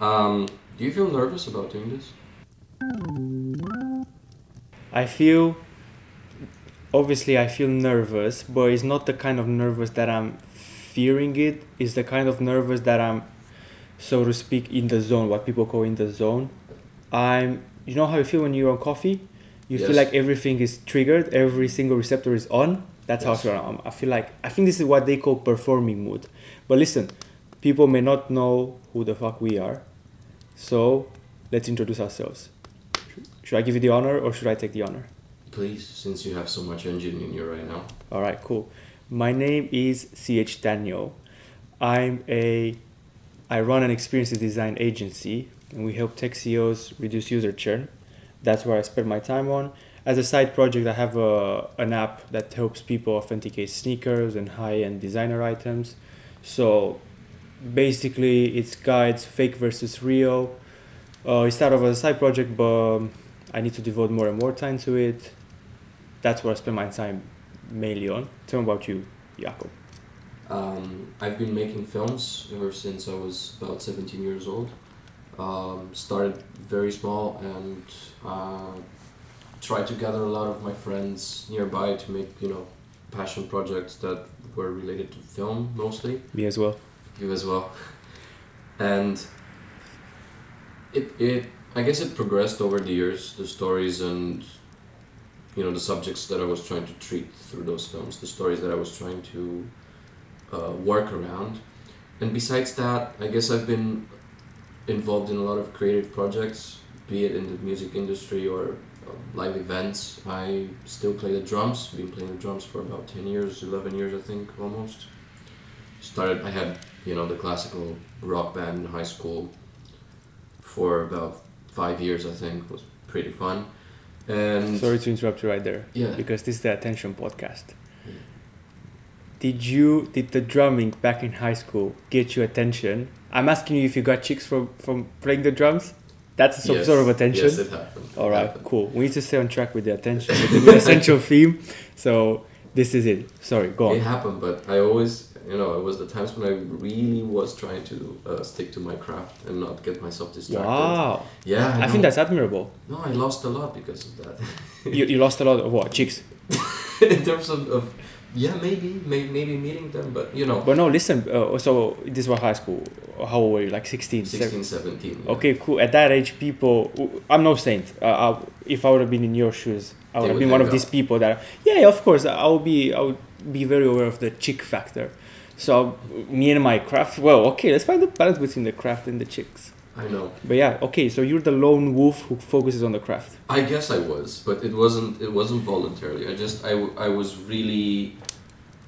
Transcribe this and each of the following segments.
Um, do you feel nervous about doing this? I feel obviously I feel nervous, but it's not the kind of nervous that I'm fearing it. It's the kind of nervous that I'm so to speak in the zone, what people call in the zone. I'm you know how you feel when you're on coffee? You feel like everything is triggered, every single receptor is on. That's Yes. how I feel. I feel like I think this is what they call performing mood. But listen, people may not know who the fuck we are. So let's introduce ourselves. Should I give you the honor or should I take the honor? Please, since you have so much engine in you right now. All right, cool. My name is CH Daniel. I'm a I run an experience design agency and we help tech CEOs reduce user churn. That's where I spend my time on. As a side project, I have a, an app that helps people authenticate sneakers and high-end designer items. So basically, it's guides fake versus real. Uh, it started off as a side project, but um, I need to devote more and more time to it. That's what I spend my time mainly on. Tell me about you, Jakob. Um, I've been making films ever since I was about 17 years old. Um, started very small and uh, tried to gather a lot of my friends nearby to make, you know, passion projects that were related to film mostly. Me as well. You as well. And it, it I guess it progressed over the years, the stories and you know the subjects that I was trying to treat through those films, the stories that I was trying to uh, work around. And besides that, I guess I've been involved in a lot of creative projects, be it in the music industry or uh, live events. I still play the drums. Been playing the drums for about ten years, eleven years, I think, almost. Started. I had you know the classical rock band in high school for about five years. I think it was pretty fun. And Sorry to interrupt you right there. Yeah. Because this is the attention podcast. Yeah. Did you did the drumming back in high school get you attention? I'm asking you if you got chicks from from playing the drums. That's some Yes, sort of attention. Yes, it happened. All right, happened. cool. We need to stay on track with the attention, with the essential theme. So this is it. Sorry, go on. It happened, but I always, you know, it was the times when I really was trying to uh, stick to my craft and not get myself distracted. Wow, Yeah, I, know. think that's admirable. No, I lost a lot because of that. You, you lost a lot of what chicks, In terms of, of yeah, maybe, may, maybe meeting them, but you know, but no. Listen, uh, so this was high school. How old were you? Like 16, 16, 17. yeah. Okay, cool. At that age, people. I'm no saint. Uh, I, if I would have been in your shoes, I would They have would been one of hang these people that. Yeah, of course. I would be. I would be very aware of the chick factor. So me and my craft. Well, okay. Let's find the balance between the craft and the chicks. I know. But yeah, okay. So you're the lone wolf who focuses on the craft. I guess I was, but it wasn't. It wasn't voluntarily. I just I, w- I was really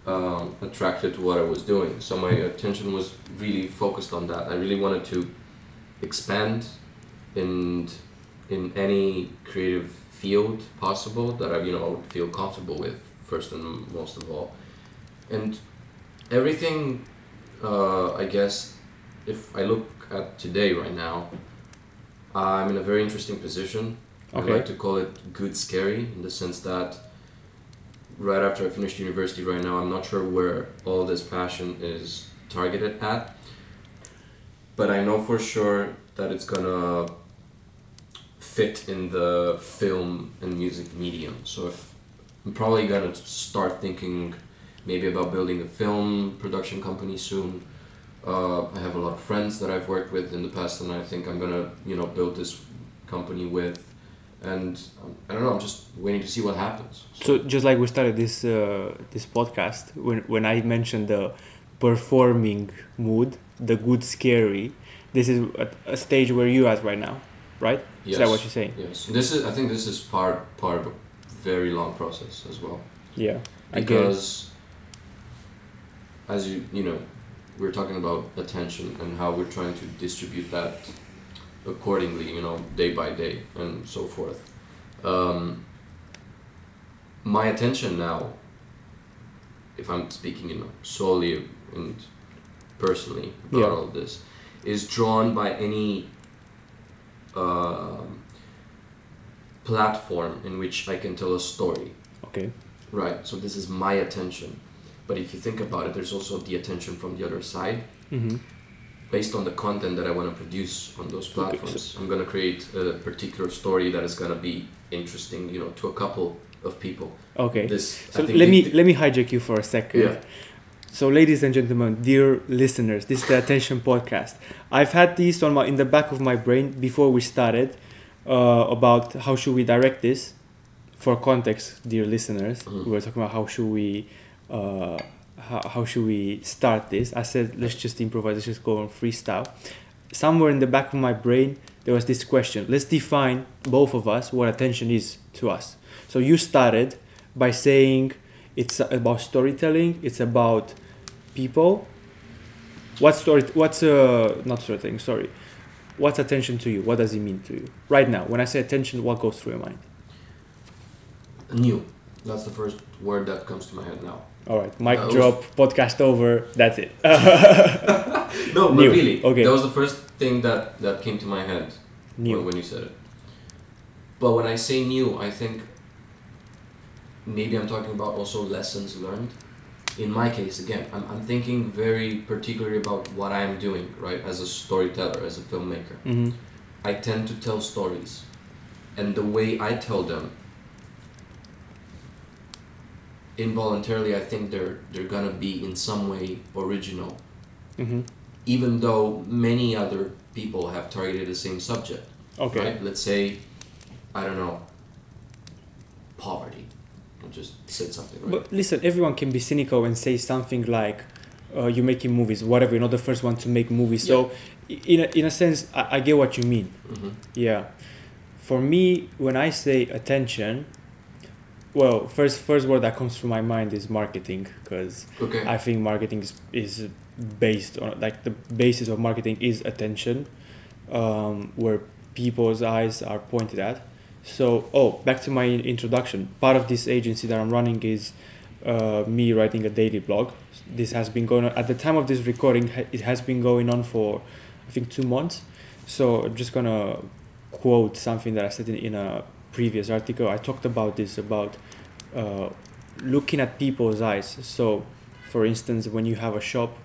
um, attracted to what I was doing. So my attention was really focused on that. I really wanted to expand in in any creative field possible that I you know I would feel comfortable with first and most of all, and everything. Uh, I guess if I look at today right now, I'm in a very interesting position. I like to call it good scary in the sense that right after I finished university right now, I'm not sure where all this passion is targeted at. But I know for sure that it's gonna fit in the film and music medium. So if I'm probably gonna start thinking maybe about building a film production company soon. Uh, I have a lot of friends that I've worked with in the past, and I think I'm gonna, you know, build this company with. And um, I don't know. I'm just waiting to see what happens. So just like we started this uh, this podcast, when when I mentioned the performing mood, the good scary, this is a, a stage where you at right now, right? Yes. Is that what you're saying? Yes, this is. I think this is part part of a very long process as well. Yeah. Because as you you know we're talking about attention and how we're trying to distribute that accordingly you know day by day and so forth um, my attention now if i'm speaking you know solely and personally about Yeah. all of this is drawn by any um, platform in which i can tell a story Okay. Right. So this is my attention. But if you think about it, there's also the attention from the other side. Mm-hmm. based on the content that I want to produce on those Okay, so- platforms. I'm gonna create a particular story that is gonna be interesting, you know, to a couple of people. Okay. This So let me the- let me hijack you for a second. Yeah. So, ladies and gentlemen, dear listeners, this is the Attention Podcast. I've had this on my in the back of my brain before we started uh, about how should we direct this. For context, dear listeners, Mhm. we were talking about how should we uh, how, how should we start this. I said let's just improvise, let's just go on freestyle. Somewhere in the back of my brain, there was this question. Let's define both of us what attention is to us. So you started by saying it's about storytelling it's about people what story what's uh not storytelling sorry what's attention to you what does it mean to you right now when i say attention what goes through your mind new. That's the first word that comes to my head now. All right mic Uh, drop podcast over that's it No, but New. really, Okay. that was the first thing that that came to my head when, new when you said it. But when I say new, I think maybe I'm talking about also lessons learned. In my case, again, I'm, I'm thinking very particularly about what I'm doing, right, as a storyteller, as a filmmaker. hmm I tend to tell stories, and the way I tell them, involuntarily, I think they're they're gonna be in some way original, hmm even though many other people have targeted the same subject. okay Right? Let's say, I don't know, poverty. I just said something, right? but listen everyone can be cynical and say something like uh, you're making movies whatever you're not the first one to make movies so in a, in a sense I, I get what you mean hmm Yeah. For me, when I say attention, well, first first word that comes to my mind is marketing because Okay. I think marketing is, is based on like the basis of marketing is attention, um, where people's eyes are pointed at. So, oh, back to my introduction. Part of this agency that I'm running is uh, me writing a daily blog. This has been going on at the time of this recording. It has been going on for I think two months. So I'm just gonna quote something that I said in, in a previous article. I talked about this about uh, looking at people's eyes. So, for instance, when you have a shop,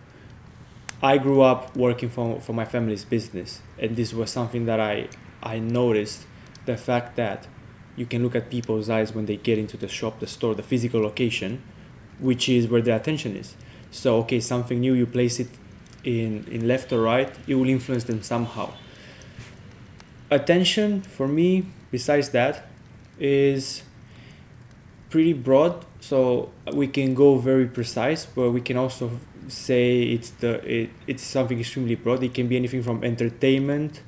I grew up working for, for my family's business, and this was something that I I noticed the fact that you can look at people's eyes when they get into the shop, the store, the physical location, which is where their attention is. So, okay, something new, you place it in, in left or right, it will influence them somehow. Attention, for me, besides that, is pretty broad. So we can go very precise, but we can also say it's the it, it's something extremely broad. It can be anything from entertainment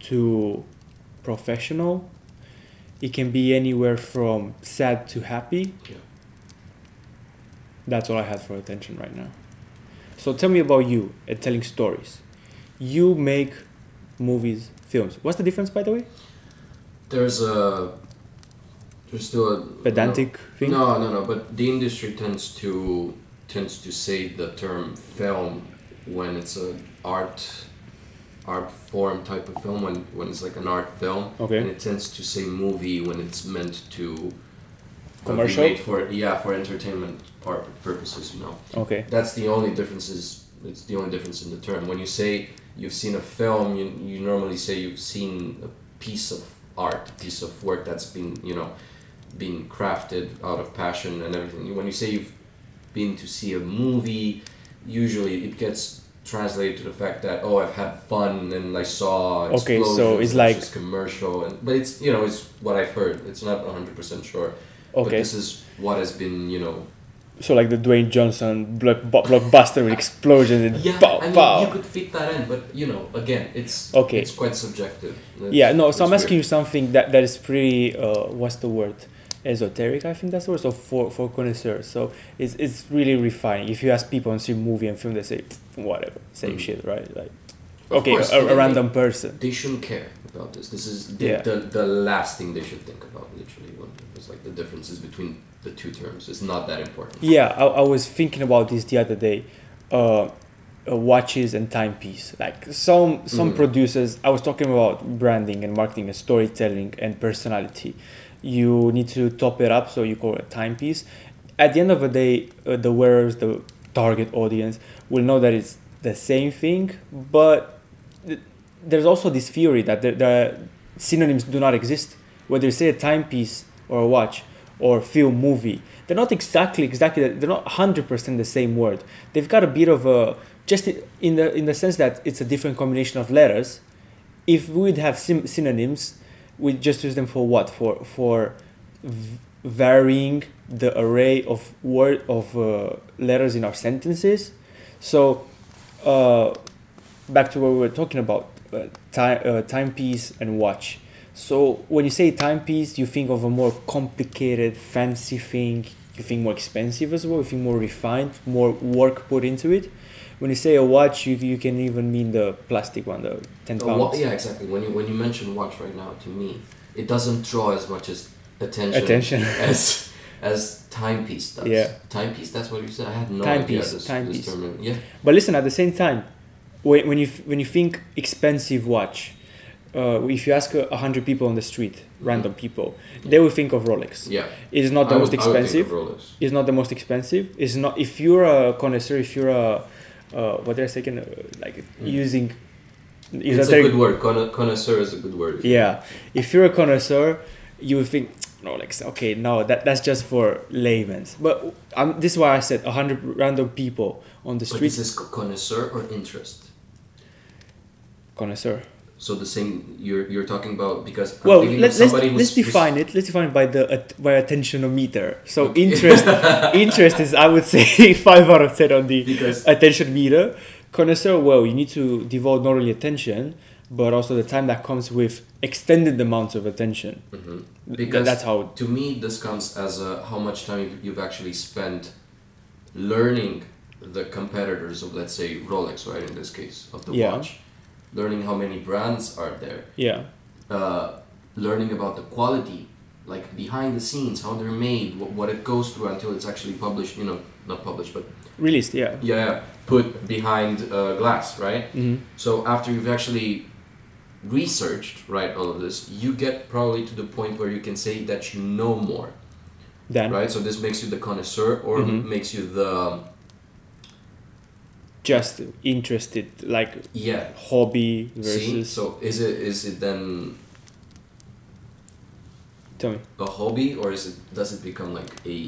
to professional. It can be anywhere from sad to happy. Yeah. That's all I have for attention right now. So tell me about you and telling stories. You make movies, films. What's the difference, by the way? There's a. There's still a. Pedantic thing. No, no, no. But the industry tends to tends to say the term film when it's a art art form type of film when when it's like an art film Okay. and it tends to say movie when it's meant to be Commercial? made for yeah for entertainment par- purposes you know Okay. that's the only difference is it's the only difference in the term when you say you've seen a film you, you normally say you've seen a piece of art piece of work that's been you know been crafted out of passion and everything. When you say you've been to see a movie usually it gets translated to the fact that oh I've had fun and I saw Okay, so it's like- just commercial and but it's you know it's what I've heard. It's not 100% sure. But this is what has been you know So like the Dwayne Johnson block, blockbuster with explosions and Yeah, pow I mean, pow. you could fit that in, but you know, again, it's Okay. It's quite subjective. It's- yeah, no. So I'm asking weird. you something that, that is pretty. Uh, what's the word? Esoteric. I think that's the word. So for for connoisseurs. So it's it's really refining. If you ask people and see movie and film, they say whatever, same Mm. shit, right? Like Of okay, course, a, a random person. They shouldn't care about this. This is the, Yeah. the, the last thing they should think about. Literally, it's like the differences between the two terms. It's not that important. Yeah, I, I was thinking about this the other day. Uh, uh, watches and timepiece. Like some some Mm. producers, I was talking about branding and marketing and storytelling and personality. You need to top it up, so you call it a timepiece. At the end of the day, uh, the wearers, the target audience, will know that it's the same thing, but th- there's also this theory that the, the synonyms do not exist. Whether you say a timepiece or a watch or film movie, they're not exactly exactly they're not hundred percent the same word. They've got a bit of a just in the in the sense that it's a different combination of letters. If we would have sim- synonyms, we'd just use them for what for for v- varying the array of word of uh, letters in our sentences. So, uh, back to what we were talking about, uh, time uh, timepiece and watch. So when you say timepiece, you think of a more complicated, fancy thing. You think more expensive as well. You think more refined, more work put into it. When you say a watch, you, you can even mean the plastic one, the ten pounds. wa- yeah, exactly. When you when you mention watch right now, to me, it doesn't draw as much as attention, Attention. as as timepiece does. Yeah. Timepiece. That's what you said. I had no Timepiece, idea this, timepiece. this term. Yeah. But listen, at the same time, when, when you when you think expensive watch, uh, if you ask a hundred people on the street, random people, they will think of Rolex. Yeah. It is not the I most would- I would think expensive. It's not the most expensive. It's not if you're a connoisseur. If you're a uh, what did I say again? Uh, like Mm. using. It's a good word. Conno- connoisseur is a good word. Yeah, if you're a connoisseur, you would think Rolex. Okay, no, that that's just for laymen But um, this is why I said a hundred random people on the But street this is co- connoisseur or interest. connoisseur. So the same you're you're talking about because I'm Well, let's let's, who's- let's define it. Let's define it by the by attentionometer. So interest interest is I would say five out of ten on the because attention meter. Connoisseur, well, you need to devote not only attention but also the time that comes with extended amounts of attention. Mhm. Th- Because- that's how. to me this comes as a, how much time you've- you've actually spent learning the competitors of let's say Rolex right in this case of the Yeah. watch learning how many brands are there. Yeah, uh, learning about the quality like behind the scenes how they're made what, what it goes through until it's actually published you know not published but released. Yeah. yeah put behind uh, glass right? Hmm so after you've actually researched right all of this you get probably to the point where you can say that you know more. Then. Right? So this makes you the connoisseur or Mhm. makes you the just interested, like yeah hobby see versus. so is it is it then Tell me. a hobby or is it does it become like a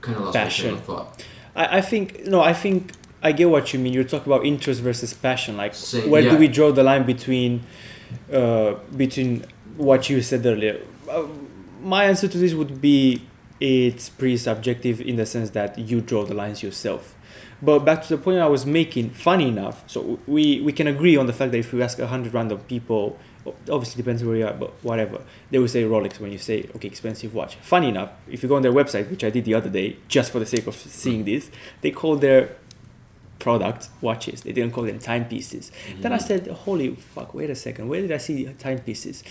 kind of Passion. of thought I, I think no, I think I get what you mean. You're talking about interest versus passion. Like Same, where yeah. do we draw the line between uh, between what you said earlier? Uh, my answer to this would be it's pretty subjective in the sense that you draw the lines yourself. But back to the point I was making, funny enough, so we, we can agree on the fact that if we ask 100 random people, obviously depends where you are, but whatever, they will say Rolex when you say, okay, expensive watch. Funny enough, if you go on their website, which I did the other day, just for the sake of seeing this, they call their product watches. They didn't call them timepieces. Mm-hmm. Then I said, holy fuck, wait a second, where did I see timepieces?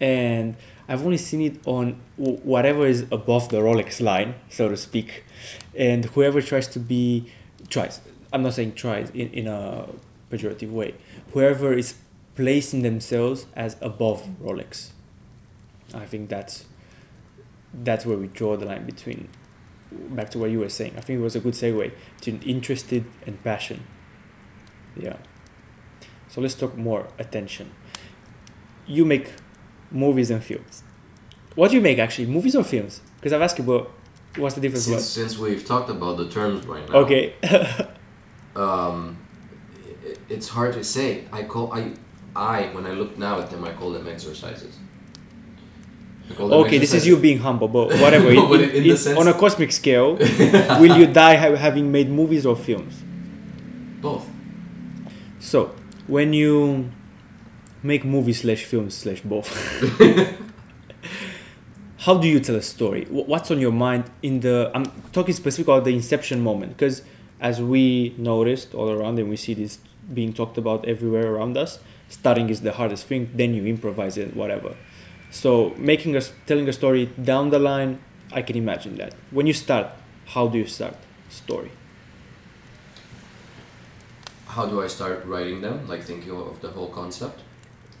And I've only seen it on whatever is above the Rolex line, so to speak. And whoever tries to be, tries, I'm not saying tries in, in a pejorative way, whoever is placing themselves as above Rolex. I think that's that's where we draw the line between back to what you were saying. I think it was a good segue to interested and passion. Yeah. So let's talk more attention. You make movies and films. What do you make actually? Movies or films? Because I've asked you about what's the difference. since, since we've talked about the terms right now Okay. um, it, it's hard to say. I call I I when I look now at them, I call them exercises. Call them okay, this is you being humble, but whatever. No, but In- in the in- sense- on a cosmic scale, will you die ha- having made movies or films? both. So, when you make movies slash films slash both, how do you tell a story? What's on your mind in the? I'm talking specifically about the inception moment because, as we noticed all around and we see this being talked about everywhere around us, starting is the hardest thing. Then you improvise it, whatever. So, making us telling a story down the line, I can imagine that. When you start, how do you start story? How do I start writing them? Like thinking of the whole concept.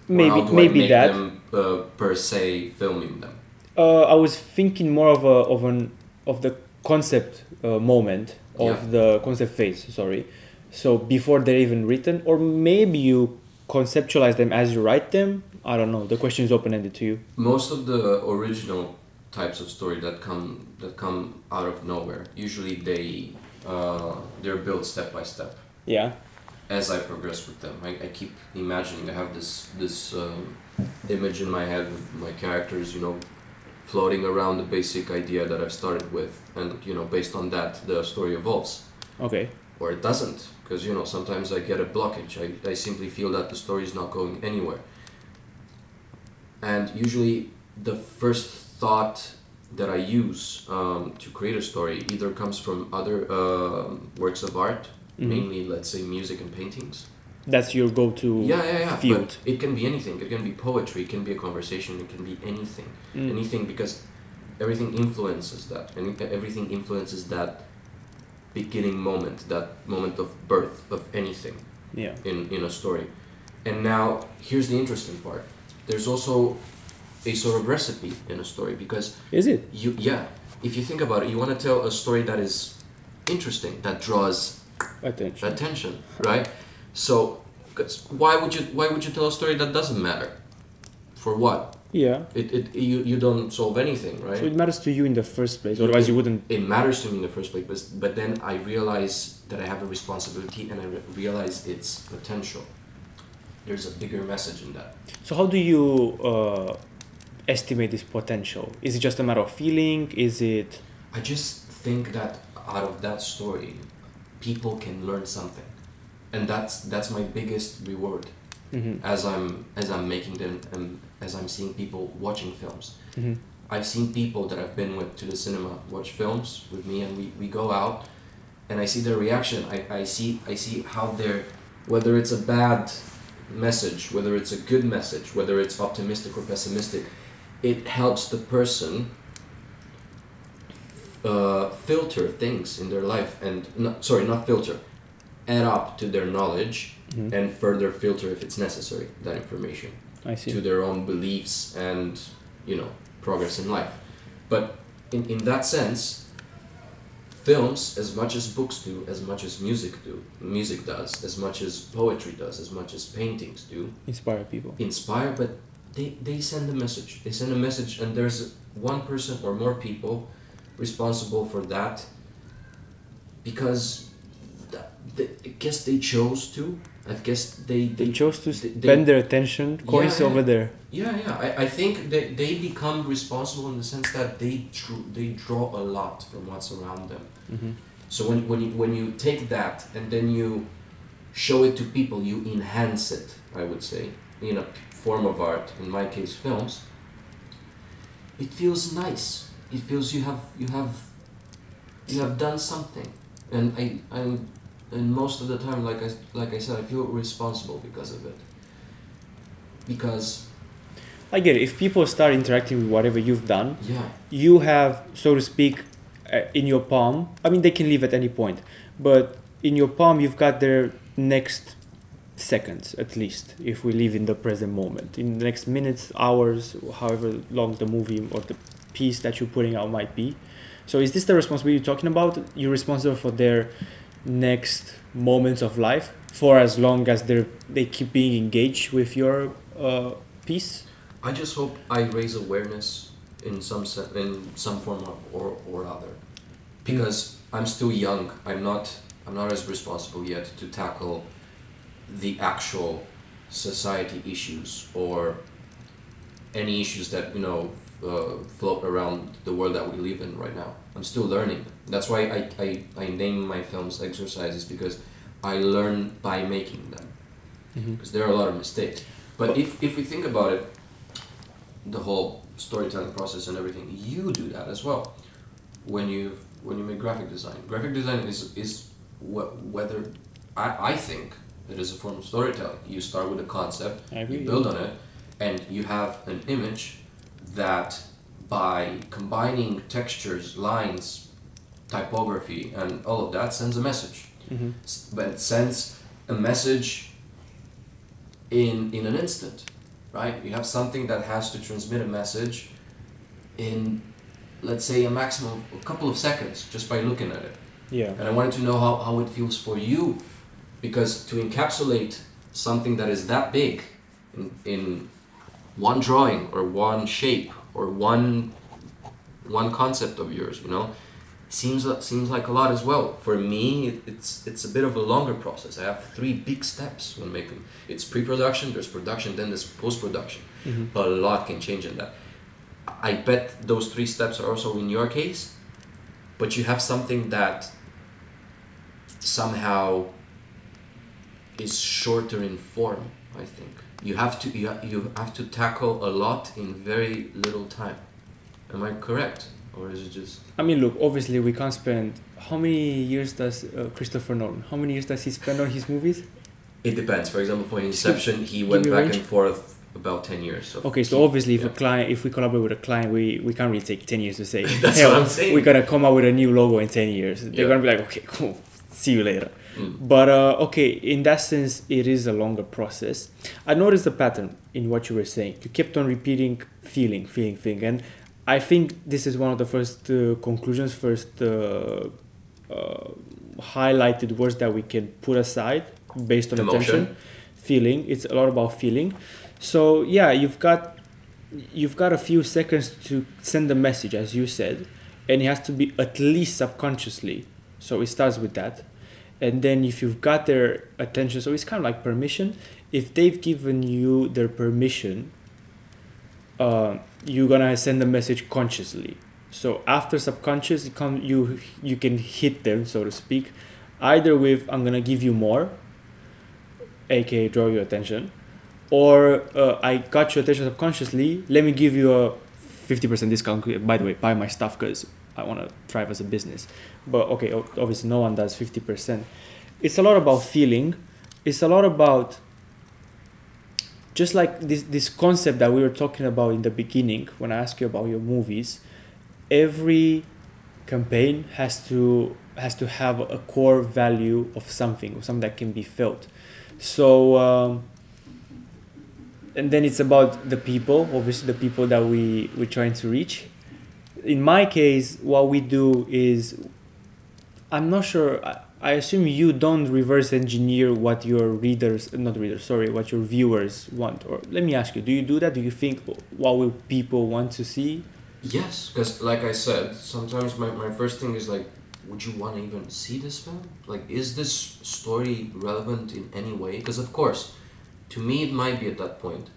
Or Maybe how do I maybe make that. Them, uh, per se, filming them. Uh, I was thinking more of a of an of the concept uh, moment of Yeah. the concept phase. Sorry, So before they're even written, or maybe you conceptualize them as you write them. I don't know. The question is open ended to you. Most of the original types of story that come that come out of nowhere, usually they uh, they're built step by step. Yeah. As I progress with them, I, I keep imagining. I have this this um, image in my head with my characters, you know, floating around the basic idea that I've started with, and you know, based on that, the story evolves. Okay. Or it doesn't, because you know, sometimes I get a blockage. I, I simply feel that the story is not going anywhere. And usually, the first thought that I use um, to create a story either comes from other uh, works of art, Mhm. mainly, let's say, music and paintings. That's your go-to. Yeah, yeah, yeah. field. But it can be anything. It can be poetry. It can be a conversation. It can be anything. Mm. Anything because everything influences that, and everything influences that beginning moment, that moment of birth of anything Yeah. in in a story. And now here's the interesting part. There's also a sort of recipe in a story because Is it? you yeah, if you think about it, you want to tell a story that is interesting, that draws Attention. attention, right? So, 'cause why would you why would you tell a story that doesn't matter? For what? Yeah. It, it you, you don't solve anything, right? So it matters to you in the first place. Otherwise, you wouldn't. it matters to me in the first place, but, but then I realize that I have a responsibility and I re- realize its potential. There's a bigger message in that. So how do you uh, estimate this potential? Is it just a matter of feeling? Is it? I just think that out of that story, people can learn something, and that's that's my biggest reward hmm as I'm as I'm making them and as I'm seeing people watching films. hmm I've seen people that I've been with to the cinema watch films with me, and we, we go out, and I see their reaction. I, I see I see how they're whether it's a bad message, whether it's a good message, whether it's optimistic or pessimistic, it helps the person uh, filter things in their life and not, sorry not filter add up to their knowledge hmm and further filter if it's necessary that information I see. to their own beliefs and you know progress in life but in, in that sense films as much as books do as much as music do music does as much as poetry does as much as paintings do Inspire people. inspire but they, they send a message they send a message and there's one person or more people responsible for that because they, I guess they chose to I guess they They they chose to they- they- their attention. Coins Yeah, over there. yeah, yeah. I, I think they, they become responsible in the sense that they drew, they draw a lot from what's around them. hmm So when, when, you, when you take that and then you show it to people, you enhance it, I would say, in a form of art, in my case films, it feels nice. It feels you have you have you have done something. And I, I and most of the time like I like I said, I feel responsible because of it. Because I get it. If people start interacting with whatever you've done, yeah, you have, so to speak, uh, in your palm. I mean, they can leave at any point, but in your palm, you've got their next seconds at least. If we live in the present moment, in the next minutes, hours, however long the movie or the piece that you're putting out might be. So, is this the responsibility you're talking about? You're responsible for their next moments of life for as long as they they keep being engaged with your uh, piece. I just hope I raise awareness in some se- in some form or, or, or other, because I'm still young. I'm not I'm not as responsible yet to tackle the actual society issues or any issues that you know uh, float around the world that we live in right now. I'm still learning. That's why I, I, I name my films exercises because I learn by making them Mm-hmm. because there are a lot of mistakes. But if, if we think about it, the whole storytelling process and everything, you do that as well. When you when you make graphic design, graphic design is is wh- whether I, I think it is a form of storytelling. You start with a concept, you build on it, and you have an image that by combining textures, lines, typography, and all of that sends a message Mm-hmm. but it sends a message in in an instant right you have something that has to transmit a message in let's say a maximum of a couple of seconds just by looking at it Yeah. and i wanted to know how, how it feels for you because to encapsulate something that is that big in, in one drawing or one shape or one one concept of yours, you know, seems seems like a lot as well. For me, it, it's it's a bit of a longer process. I have three big steps when making. It's pre-production, there's production, then there's post-production. Mhm. A lot can change in that. I bet those three steps are also in your case, but you have something that somehow is shorter in form. I think you have to you, you have to tackle a lot in very little time. Am I correct, or is it just? I mean, look, obviously we can't spend. How many years does uh, Christopher Nolan? How many years does he spend on his movies? It depends. For example, for Inception, he went back range. and forth about ten years. So Okay, so obviously, if a client, if we collaborate with a client, we, we can't really take ten years to say. That's "Hey, what I'm saying. We're gonna come out with a new logo in ten years. They're Yeah. gonna be like, okay, cool, see you later. Mm. But uh, okay, in that sense, it is a longer process. I noticed a pattern in what you were saying. You kept on repeating feeling, feeling, feeling, and I think this is one of the first uh, conclusions, first uh, uh, highlighted words that we can put aside based on Emotion. attention. Feeling. It's a lot about feeling. So yeah, you've got you've got a few seconds to send a message, as you said, and it has to be at least subconsciously. So it starts with that, and then if you've got their attention, so it's kind of like permission. If they've given you their permission, uh, you're gonna send a message consciously. So after subconscious, it come you you can hit them, so to speak, either with I'm gonna give you more, aka draw your attention, or uh, I got your attention subconsciously. Let me give you a fifty percent discount. By the way, buy my stuff because I want to thrive as a business. But okay, obviously no one does fifty percent. It's a lot about feeling. It's a lot about just like this this concept that we were talking about in the beginning when I asked you about your movies. Every campaign has to has to have a core value of something, or something that can be felt. So. Um, and then it's about the people obviously the people that we we're trying to reach in my case what we do is i'm not sure i, I assume you don't reverse engineer what your readers not readers sorry what your viewers want or let me ask you do you do that do you think what will people want to see Yes, because like I said, sometimes my, my first thing is like, would you want to even see this film? Like, is this story relevant in any way? Because of course, to me it might be at that point,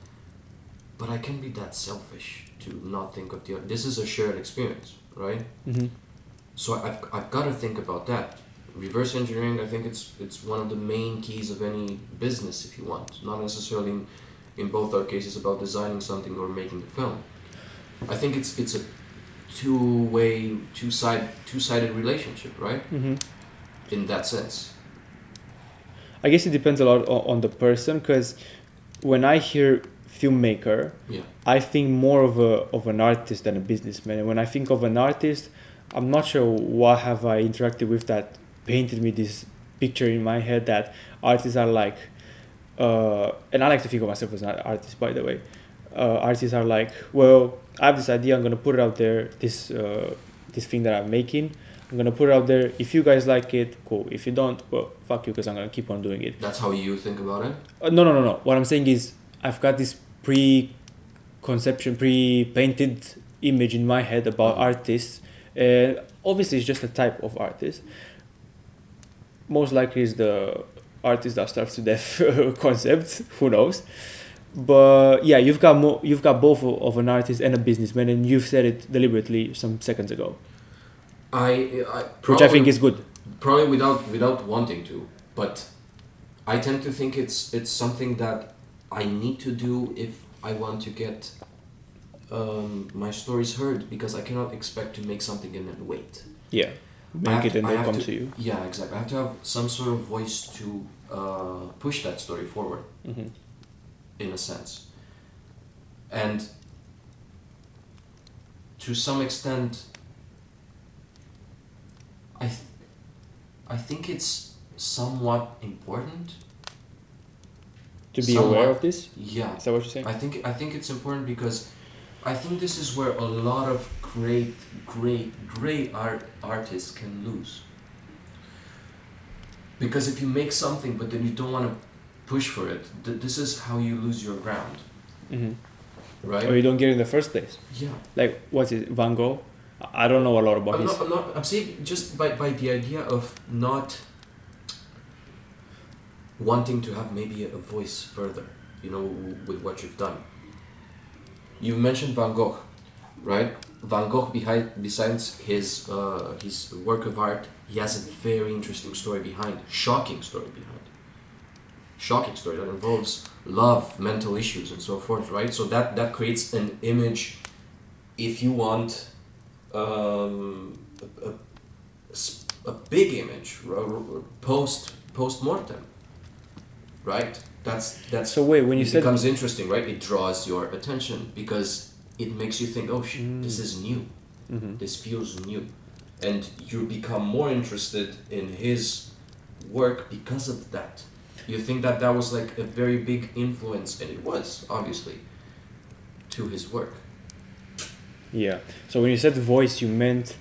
but I can be that selfish to not think of the. Other. This is a shared experience, right? mm-hmm. So I've, I've got to think about that. Reverse engineering, I think it's it's one of the main keys of any business, if you want. Not necessarily in, in both our cases about designing something or making a film. I think it's it's a two way, two side two sided relationship, right? Mm-hmm. In that sense. i guess it depends a lot on, on the person because when i hear filmmaker Yeah. I think more of a of an artist than a businessman. And when I think of an artist, I'm not sure what have I interacted with that painted me this picture in my head that artists are like, uh, and I like to think of myself as an artist, by the way. Uh, artists are like, well, I have this idea. I'm gonna put it out there. This uh, this thing that I'm making. I'm gonna put it out there. If you guys like it, cool. If you don't, well, fuck you, because I'm gonna keep on doing it. That's how you think about it? Uh, no, no, no, no. What I'm saying is, I've got this pre-conception, pre-painted image in my head about artists. Uh, obviously, it's just a type of artist. Most likely, is the artist that starves to death concept. Who knows? But yeah, you've got more. You've got both of, an artist and a businessman, and you've said it deliberately some seconds ago, I, I which I think is good. probably without without wanting to but i tend to think it's it's something that i need to do if i want to get um, my stories heard because i cannot expect to make something and then wait. Yeah, make it and they'll come to- to you. yeah exactly. I have to have some sort of voice to uh, push that story forward. Hmm in a sense. And to some extent i th- i think it's somewhat important To be Somewhat. aware of this, yeah is that what you're saying? I think I think it's important because I think this is where a lot of great, great, great art artists can lose. because if you make something but then you don't want to push for it, th- this is how you lose your ground, hmm right? Or you don't get it in the first place. yeah. Like what's it, Van Gogh? I I don't know a lot about I'm his. not, I'm not. I'm saying just by by the idea of not wanting to have maybe a voice further, you know, with what you've done. You mentioned Van Gogh, right? Van Gogh behind besides his uh, his work of art, he has a very interesting story behind, shocking story behind. Shocking story that involves love, mental issues, and so forth, right? So that that creates an image. If you want um, a, a, a big image post post mortem right that's that's So wait, when you said it said becomes interesting right it draws your attention because it makes you think oh shit this Mm. is new Mhm. this feels new and you become more interested in his work because of that you think that that was like a very big influence and it was obviously to his work Yeah. So when you said voice, you meant.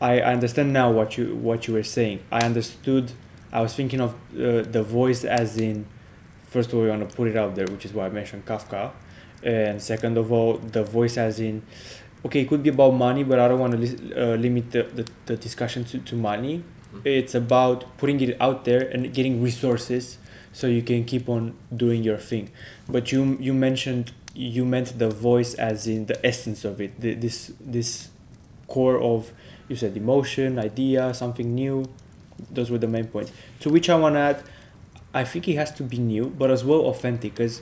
I I understand now what you what you were saying. I understood. I was thinking of uh, the voice as in, first of all, you want to put it out there, which is why I mentioned Kafka, and second of all, the voice as in, okay, it could be about money, but I don't want to li- uh, limit the, the, the discussion to, to money. Mhm. It's about putting it out there and getting resources so you can keep on doing your thing. But you you mentioned you meant the voice as in the essence of it the, this this core of you said emotion idea something new those were the main points to which i want to add i think it has to be new but as well authentic because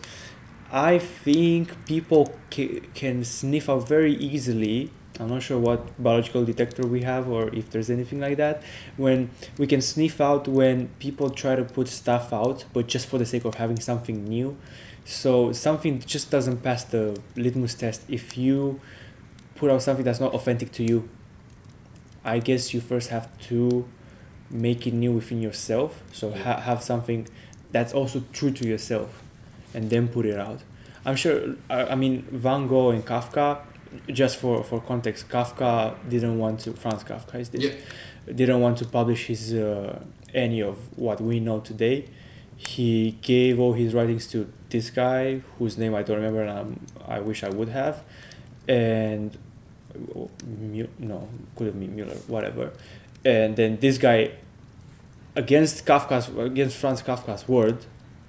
i think people ca- can sniff out very easily i'm not sure what biological detector we have or if there's anything like that when we can sniff out when people try to put stuff out but just for the sake of having something new so something just doesn't pass the litmus test if you put out something that's not authentic to you. I guess you first have to make it new within yourself. So ha- have something that's also true to yourself, and then put it out. I'm sure. I, I mean, Van Gogh and Kafka. Just for for context, Kafka didn't want to. Franz Kafka is this. Yeah. Didn't want to publish his uh, any of what we know today. He gave all his writings to this guy whose name I don't remember and I'm, I wish I would have, and Mu- no, could have been Mueller, whatever. And then this guy, against Kafka's against Franz Kafka's word,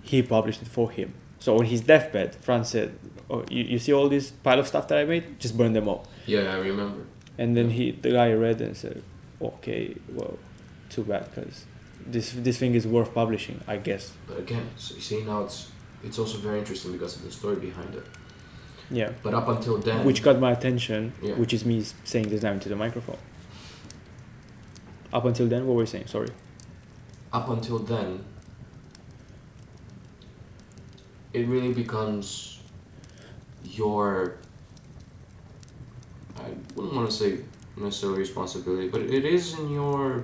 he published it for him. So on his deathbed, Franz said, "Oh, you, you see all this pile of stuff that I made? Just burn them all." yeah i remember And then he, the guy read and said, "Okay, well, too bad, because this this thing is worth publishing, I guess." but again so you see now it's it's also very interesting because of the story behind it Yeah. but up until then Which got my attention, Yeah. which is me saying this now into the microphone. Up until then, what were you saying? Sorry. up until then, it really becomes your. I wouldn't want to say necessarily responsibility, but it is in your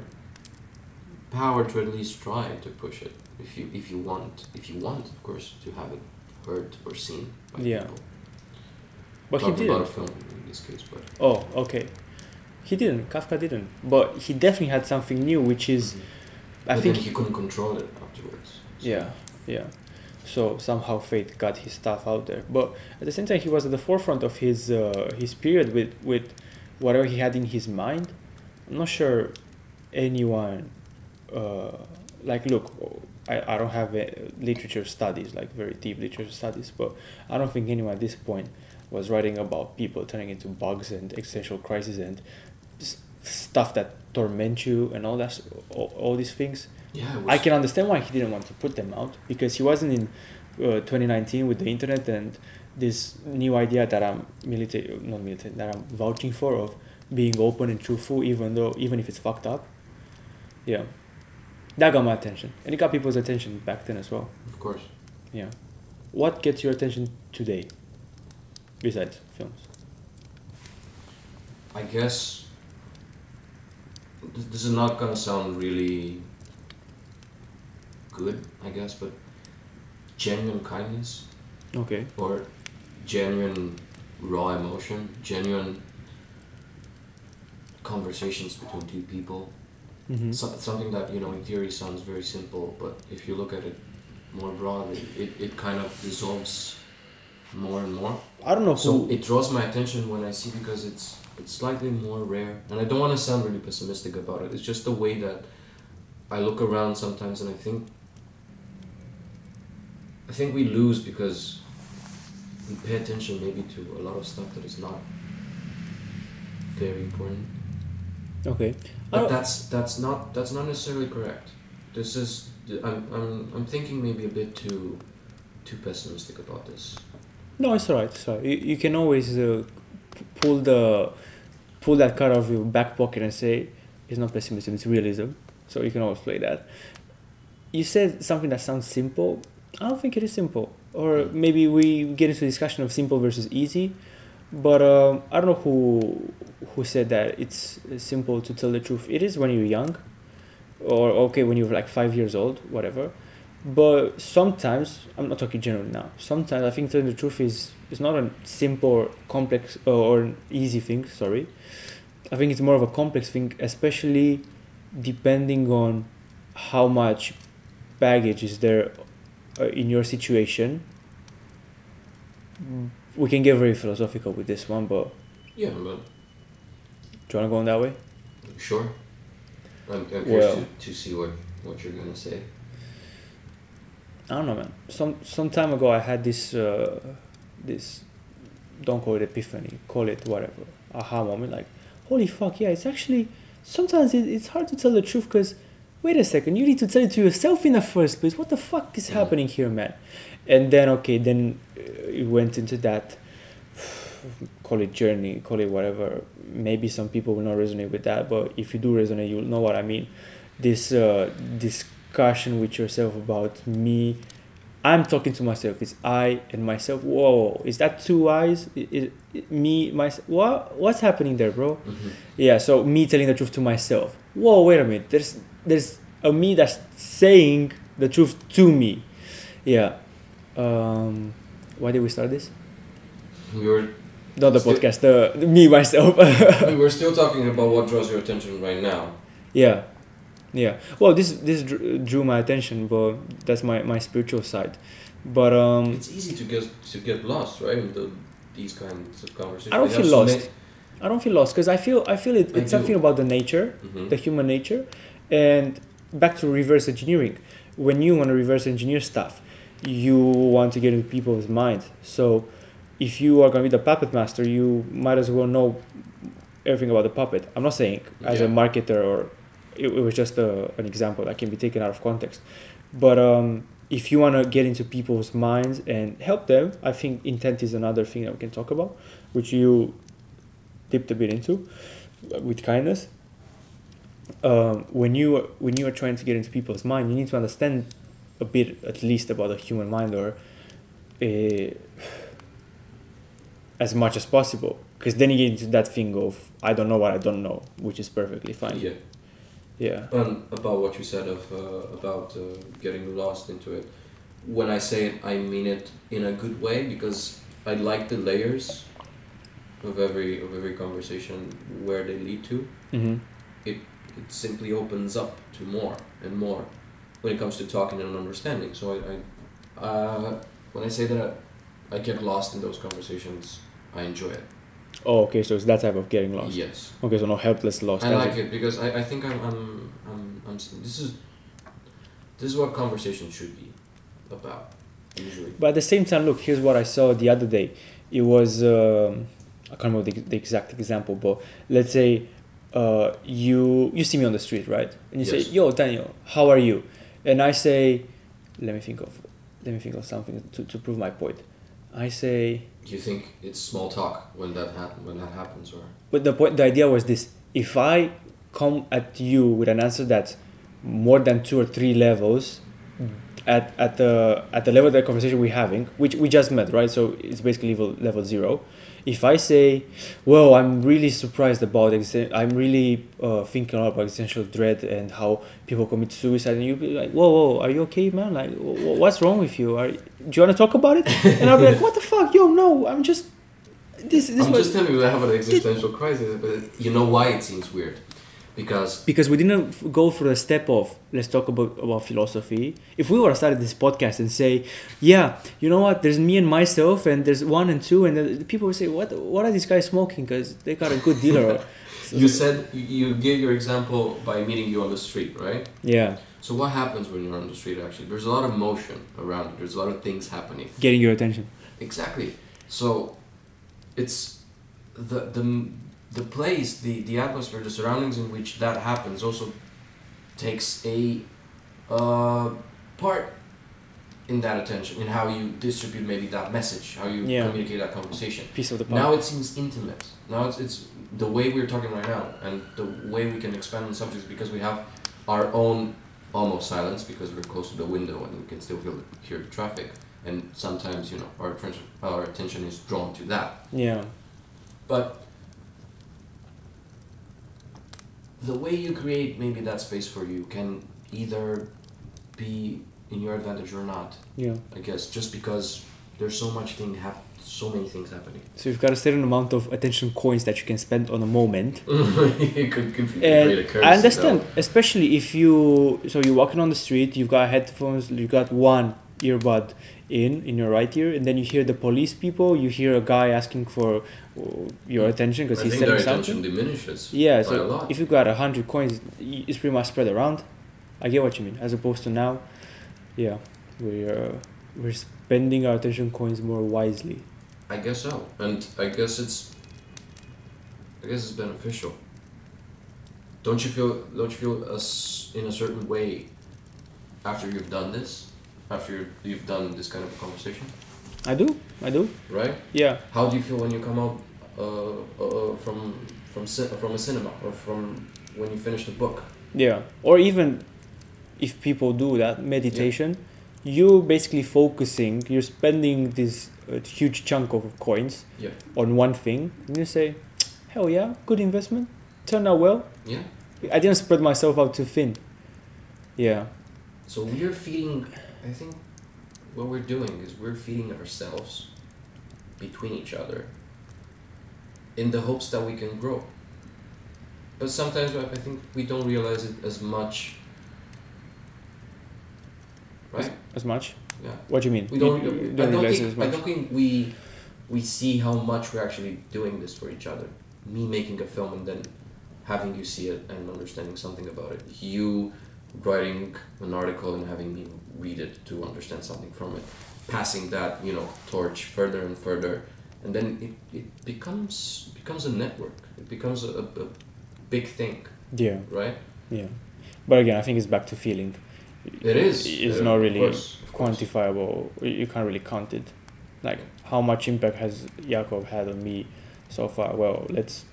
power to at least try to push it if you if you want if you want of course to have it heard or seen by Yeah. people. But he Talking about a film in this case, but Oh, okay. He didn't. Kafka didn't. But he definitely had something new, which is, I but think. he couldn't control it afterwards. So- Yeah, yeah. So somehow fate got his stuff out there, but at the same time, he was at the forefront of his uh, his period with with whatever he had in his mind. I'm not sure anyone. Uh, like, look, I, I don't have uh literature studies, like very deep literature studies, but I don't think anyone at this point was writing about people turning into bugs and existential crises and stuff that torment you and all that, all, all these things. Yeah, was, I can understand why he didn't want to put them out because he wasn't in uh, 2019 with the internet and this new idea that I'm military, not military, that I'm vouching for of being open and truthful, even though even if it's fucked up. Yeah, that got my attention, and it got people's attention back then as well. of course. Yeah, what gets your attention today, besides films? I guess this, this is not gonna sound really good, I guess, but genuine kindness Okay. or genuine raw emotion, genuine conversations between two people, Mm-hmm. So, something that you know in theory sounds very simple, but if you look at it more broadly, it, it kind of dissolves more and more. I don't know So who. it draws my attention when I see because it's it's slightly more rare, and I don't want to sound really pessimistic about it. It's just the way that I look around sometimes, and I think I think we lose because we pay attention maybe to a lot of stuff that is not very important. okay. But that's that's not that's not necessarily correct. This is I'm I'm I'm thinking maybe a bit too too pessimistic about this. No, it's alright. It's alright. You, you can always uh, pull the pull that card out of your back pocket and say it's not pessimism, it's realism. So you can always play that. You said something that sounds simple. I don't think it is simple. Or maybe we get into a discussion of simple versus easy. But um, I don't know who who said that it's simple to tell the truth. It is when you're young, or okay when you're like five years old, whatever. But sometimes I'm not talking generally now. Sometimes I think telling the truth is is not a simple or complex or, or an easy thing. Sorry, I think it's more of a complex thing, especially depending on how much baggage is there uh, in your situation. Mm, We can get very philosophical with this one, but Yeah, but do you want to go on that way? Sure. I'm, I'm curious Well- to, to see what, what you're gonna say. I don't know, man. Some some time ago, I had this uh, this don't call it epiphany, call it whatever, aha moment. Like, holy fuck, yeah, it's actually sometimes it, it's hard to tell the truth because wait a second, you need to tell it to yourself in the first place. What the fuck is happening here, man? And then okay, then uh, it went into that call it journey, call it whatever. Maybe some people will not resonate with that, but if you do resonate, you'll know what I mean. This uh, discussion with yourself about me. I'm talking to myself. It's I and myself. Whoa, is that two eyes? Is, is me, myself? What? What's happening there, bro? Mm-hmm. Yeah. So me telling the truth to myself. Whoa, wait a minute. There's there's a me that's saying the truth to me. Yeah. Um, why did we start this? We were Not the podcast. The, the me myself. we were still talking about what draws your attention right now. yeah, yeah. Well, this this drew, my attention, but that's my my spiritual side. But um, It's easy to get to get lost, right? In the, these kinds of conversations. I don't feel lost. I don't feel lost because I feel I feel it. I It's something about the nature, Mhm. the human nature, and back to reverse engineering. When you want to reverse engineer stuff, you want to get into people's mind. So, if you are going to be the puppet master, you might as well know everything about the puppet. I'm not saying as a marketer or it, it was just a, an example that can be taken out of context. But um, if you want to get into people's minds and help them, I think intent is another thing that we can talk about, which you dipped a bit into uh, with kindness. Um, when you when you are trying to get into people's mind, you need to understand a bit at least about the human mind or uh, as much as possible because then you get into that thing of I don't know what I don't know, which is perfectly fine. Yeah. Yeah. And about what you said of uh, about uh, getting lost into it. When I say it, I mean it in a good way because I like the layers of every of every conversation where they lead to. Mm-hmm. It simply opens up to more and more when it comes to talking and understanding. So I, I uh, when I say that I get lost in those conversations, I enjoy it. Oh, okay. So it's that type of getting lost. Yes. Okay, so no helpless lost. I like it because I, I think I'm, I'm, I'm, I'm this is this is what conversation should be about usually. But at the same time, look, here's what I saw the other day. It was um, I can't remember the, the exact example, but let's say uh, you you see me on the street, right? And you Yes. say, "Yo, Daniel, how are you?" And I say, "Let me think of let me think of something to, to prove my point." I say, Do You think it's small talk when that happen when that happens or but the point, the idea was this: if I come at you with an answer that's more than two or three levels at, at the at the level of the conversation we're having, which we just met, right? So it's basically level level zero. If I say, "Well, I'm really surprised about existen- I'm really uh, thinking a lot about existential dread and how people commit suicide," and you be like, "Whoa, whoa, are you okay, man? Like, wh- wh- what's wrong with you? Are do you want to talk about it?" And I'll be like, "What the fuck, yo? No, I'm just this. This I'm was just telling you I have an existential crisis, but you know why it seems weird? Because because we didn't go through the step of let's talk about about philosophy if we were to start this podcast and say yeah you know what there's me and myself and there's one and two and the people would say what what are these guys smoking because they got a good dealer So- you said you gave your example by meeting you on the street, right? yeah So what happens when you're on the street? Actually, there's a lot of motion around. it. There's a lot of things happening. getting your attention Exactly. So it's the the the place, the the atmosphere, the surroundings in which that happens also takes a uh, part in that attention, in how you distribute maybe that message, how you Yeah. communicate that conversation. piece of the pie Now it seems intimate. Now it's it's the way we're talking right now, and the way we can expand on subjects because we have our own almost silence because we're close to the window and we can still feel hear the traffic. And sometimes you know our attention our attention is drawn to that. yeah But the way you create maybe that space for you can either be in your advantage or not. yeah I guess just because there's so much thing hap- so many things happening. so you've got a certain amount of attention coins that you can spend on a moment it could, could create a currency. I understand, especially if you so you're walking on the street, you've got headphones, you've got one earbud in in your right ear, and then you hear the police people. You hear a guy asking for uh, your attention because he's selling something. diminishes. Yeah, so if you got a hundred coins, it's pretty much spread around. I get what you mean. As opposed to now, yeah, we're we're spending our attention coins more wisely. I guess so, and I guess it's. I guess it's beneficial. Don't you feel? Don't you feel us in a certain way, after you've done this, after you've done this kind of a conversation, I do, I do. right? Yeah, How do you feel when you come out uh, uh, from from cin- from a cinema or from when you finish the book? Yeah, or even if people do that meditation, you're basically focusing. You're spending this uh, huge chunk of coins Yeah. on one thing, and you say, "Hell yeah, good investment. Turned out well. Yeah. I didn't spread myself out too thin." Yeah, So we're feeding. I think what we're doing is we're feeding ourselves between each other in the hopes that we can grow. But sometimes I think we don't realize it as much. Right? as much. Yeah. What do you mean? We don't. You- don't don't realize think. as I don't think we we see how much we're actually doing this for each other. Me making a film and then having you see it and understanding something about it. You writing an article and having me read it to understand something from it. Passing that you know torch further and further, and then it, it becomes becomes a network. It becomes a, a, big thing, Yeah, right? yeah. But again, I think it's back to feeling. It is. It's uh, not of really course, of course. quantifiable. You can't really count it. Like how much impact has Jakob had on me so far? Well, let's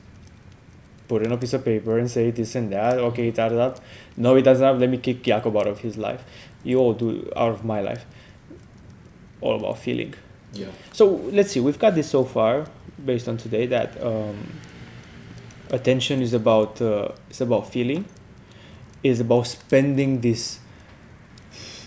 put in a piece of paper and say this and that. Okay, it adds up. No, it doesn't have. Let me kick Jakob out of his life. You all do out of my life. All about feeling. Yeah. So let's see. We've got this so far, based on today, that um, attention is about uh, it's about feeling, is about spending this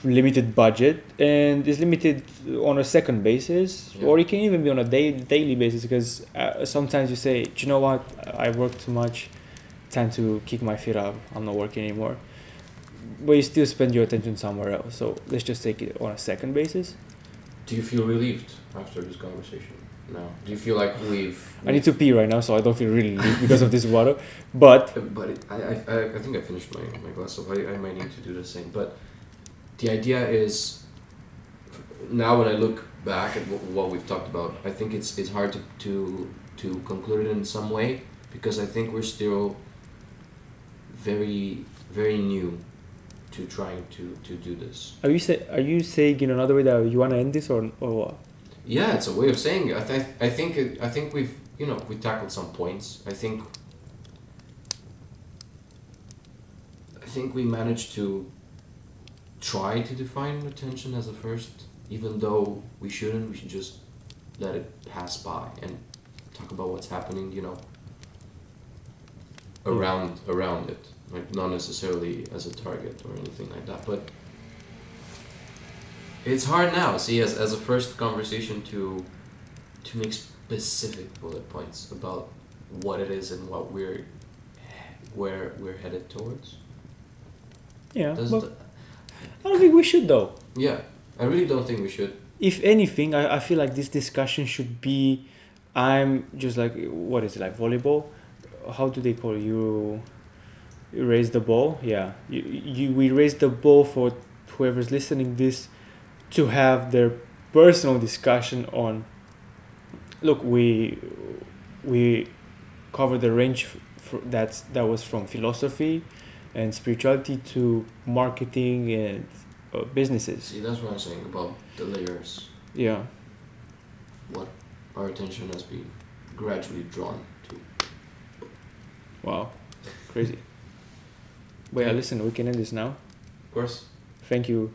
limited budget, and is limited on a second basis, Yeah. or it can even be on a day, daily basis. Because uh, sometimes you say, "Do you know what? I work too much. Time to kick my feet up. I'm not working anymore." But you still spend your attention somewhere else. So let's just take it on a second basis. Do you feel relieved after this conversation? No. Do you feel like we've? I need to pee right now, so I don't feel really relieved because of this water. But Uh, But it, I, I, I- I think I finished my, my glass, so I, I might need to do the same. But the idea is, now when I look back at what, what we've talked about, I think it's it's hard to, to to conclude it in some way because I think we're still very very new to trying to, to do this. are you say are you saying in another way that you wanna end this or or what? Yeah, it's a way of saying it. I, th- I think it, I think we've you know we tackled some points. I think I think we managed to try to define attention as a first, even though we shouldn't. We should just let it pass by and talk about what's happening. You know, hmm. around around it, like not necessarily as a target or anything like that, but it's hard now see as, as a first conversation to to make specific bullet points about what it is and what we're where we're headed towards? Yeah, Does but the- I don't think we should though. yeah, I really don't think we should. If anything, I, I feel like this discussion should be. I'm just like what is it like volleyball? How do they call it? you? Raise the ball. Yeah, you, you we raise the ball for whoever's listening this to have their personal discussion on. Look, we we cover the range f- that's that was from philosophy and spirituality to marketing and uh, businesses. See, that's what I'm saying about the layers. Yeah. What our attention has been gradually drawn to. Wow, crazy. Wait, listen, we can end this now. Of course. Thank you,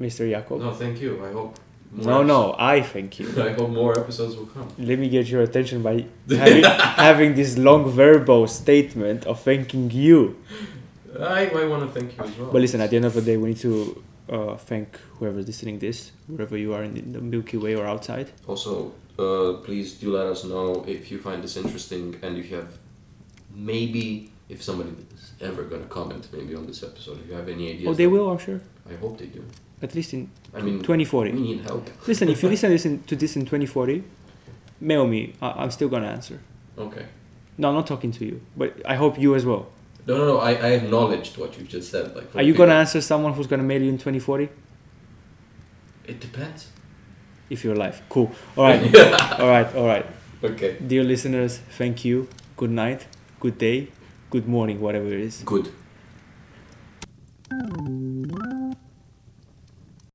Mr. Jakob. No, thank you. I hope. No, no, I thank you. I hope more episodes will come. Let me get your attention by having, having this long verbal statement of thanking you. I, I want to thank you as well. But listen, at the end of the day, we need to uh, thank whoever's listening this, wherever you are in the, Milky Way or outside. Also, uh, please do let us know if you find this interesting and if you have maybe if somebody is ever gonna comment maybe on this episode. If you have any ideas, Oh, they will, I'm sure. I hope they do. At least in I mean, 2040. we need help. Listen, if you listen listen to this in 2040, mail me. I- I'm still gonna answer. Okay. No, I'm not talking to you, but I hope you as well. No, no, no. I, I acknowledged what you just said. Like, Are you people- gonna answer someone who's gonna mail you in 2040 It depends. if you're alive? Cool. All right. all right. All right. Okay. Dear listeners, thank you. Good night. Good day. Good morning. Whatever it is. Good.